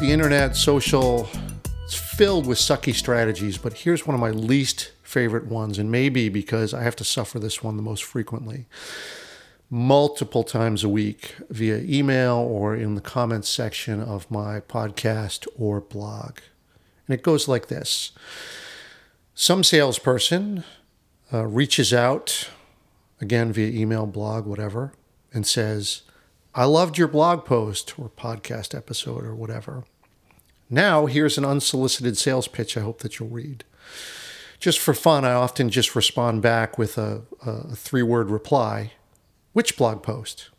the internet, social, it's filled with sucky strategies, but here's one of my least favorite ones, and maybe because I have to suffer this one the most frequently multiple times a week via email or in the comments section of my podcast or blog. And it goes like this Some salesperson uh, reaches out, again via email, blog, whatever, and says, I loved your blog post or podcast episode or whatever. Now, here's an unsolicited sales pitch I hope that you'll read. Just for fun, I often just respond back with a, a three word reply which blog post?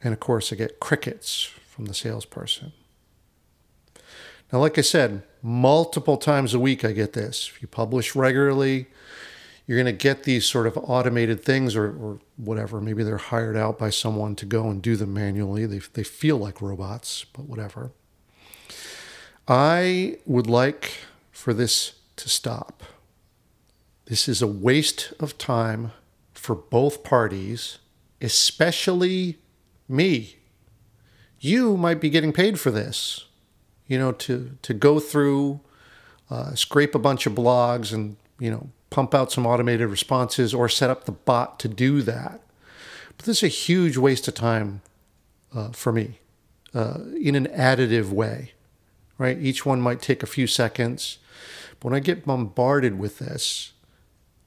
And of course, I get crickets from the salesperson. Now, like I said, multiple times a week I get this. If you publish regularly, you're going to get these sort of automated things or, or, whatever. Maybe they're hired out by someone to go and do them manually. They, they feel like robots, but whatever. I would like for this to stop. This is a waste of time for both parties especially me. You might be getting paid for this, you know, to, to go through, uh, scrape a bunch of blogs and, you know, pump out some automated responses or set up the bot to do that. But this is a huge waste of time uh, for me uh, in an additive way, right? Each one might take a few seconds. But when I get bombarded with this,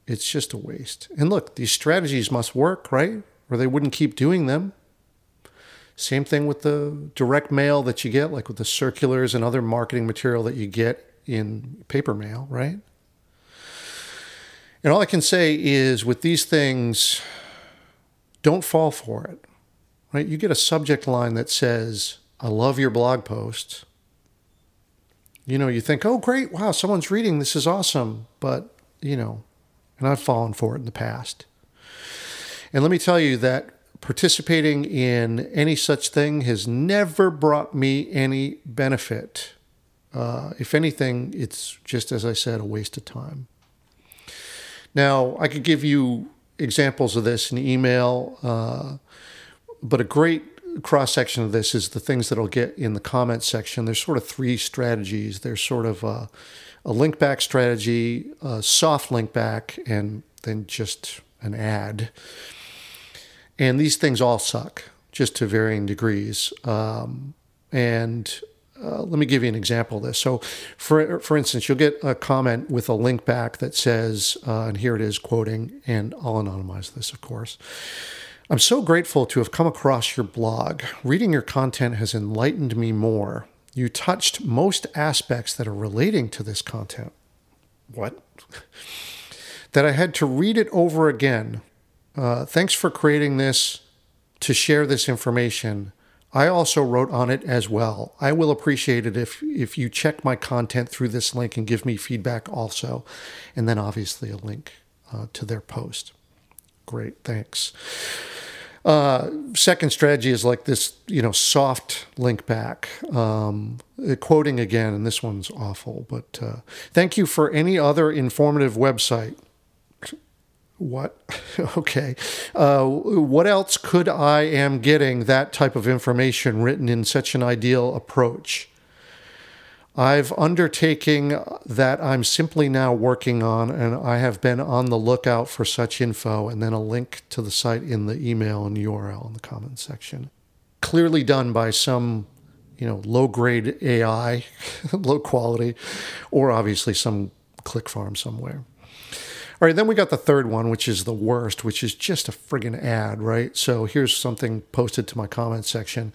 it's just a waste. And look, these strategies must work, right? or they wouldn't keep doing them. Same thing with the direct mail that you get, like with the circulars and other marketing material that you get in paper mail, right? And all I can say is with these things, don't fall for it, right? You get a subject line that says, I love your blog post. You know, you think, oh, great, wow, someone's reading, this is awesome. But, you know, and I've fallen for it in the past. And let me tell you that participating in any such thing has never brought me any benefit. Uh, if anything, it's just, as I said, a waste of time. Now, I could give you examples of this in email, uh, but a great cross section of this is the things that I'll get in the comment section. There's sort of three strategies. There's sort of a, a link back strategy, a soft link back, and then just an ad. And these things all suck, just to varying degrees. Um, and uh, let me give you an example of this. So, for for instance, you'll get a comment with a link back that says, uh, and here it is quoting, and I'll anonymize this, of course. I'm so grateful to have come across your blog. Reading your content has enlightened me more. You touched most aspects that are relating to this content. What? that I had to read it over again uh, thanks for creating this to share this information. I also wrote on it as well. I will appreciate it if if you check my content through this link and give me feedback also, and then obviously a link uh, to their post. Great, thanks. Uh, second strategy is like this, you know, soft link back. Um, quoting again, and this one's awful, but uh, thank you for any other informative website what? okay. Uh, what else could I am getting that type of information written in such an ideal approach? I've undertaking that I'm simply now working on, and I have been on the lookout for such info, and then a link to the site in the email and URL in the comments section. Clearly done by some, you know, low grade AI, low quality, or obviously some click farm somewhere. All right, then we got the third one, which is the worst, which is just a friggin' ad, right? So here's something posted to my comment section.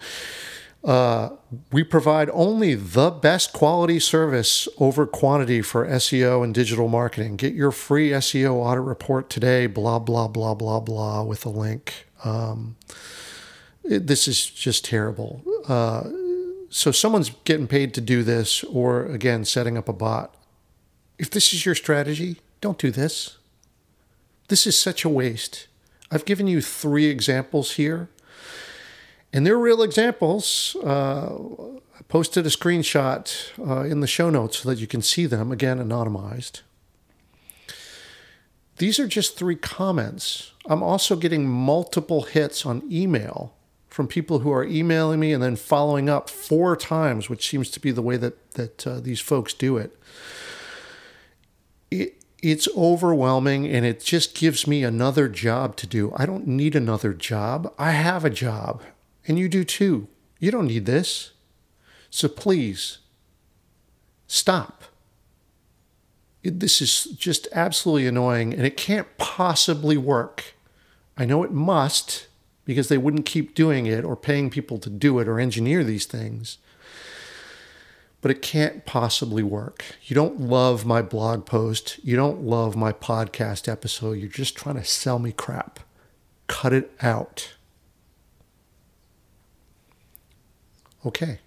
Uh, we provide only the best quality service over quantity for SEO and digital marketing. Get your free SEO audit report today, blah, blah, blah, blah, blah, with a link. Um, it, this is just terrible. Uh, so someone's getting paid to do this, or again, setting up a bot. If this is your strategy, don't do this. This is such a waste. I've given you three examples here, and they're real examples. Uh, I posted a screenshot uh, in the show notes so that you can see them, again, anonymized. These are just three comments. I'm also getting multiple hits on email from people who are emailing me and then following up four times, which seems to be the way that that uh, these folks do it. It it's overwhelming and it just gives me another job to do. I don't need another job. I have a job, and you do too. You don't need this. So please stop. This is just absolutely annoying and it can't possibly work. I know it must because they wouldn't keep doing it or paying people to do it or engineer these things. But it can't possibly work. You don't love my blog post. You don't love my podcast episode. You're just trying to sell me crap. Cut it out. Okay.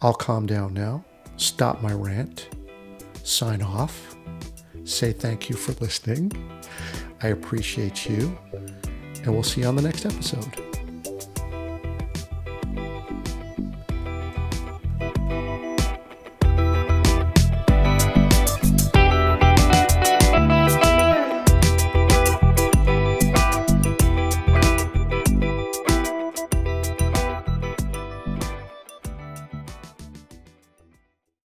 I'll calm down now, stop my rant, sign off, say thank you for listening. I appreciate you and we'll see you on the next episode.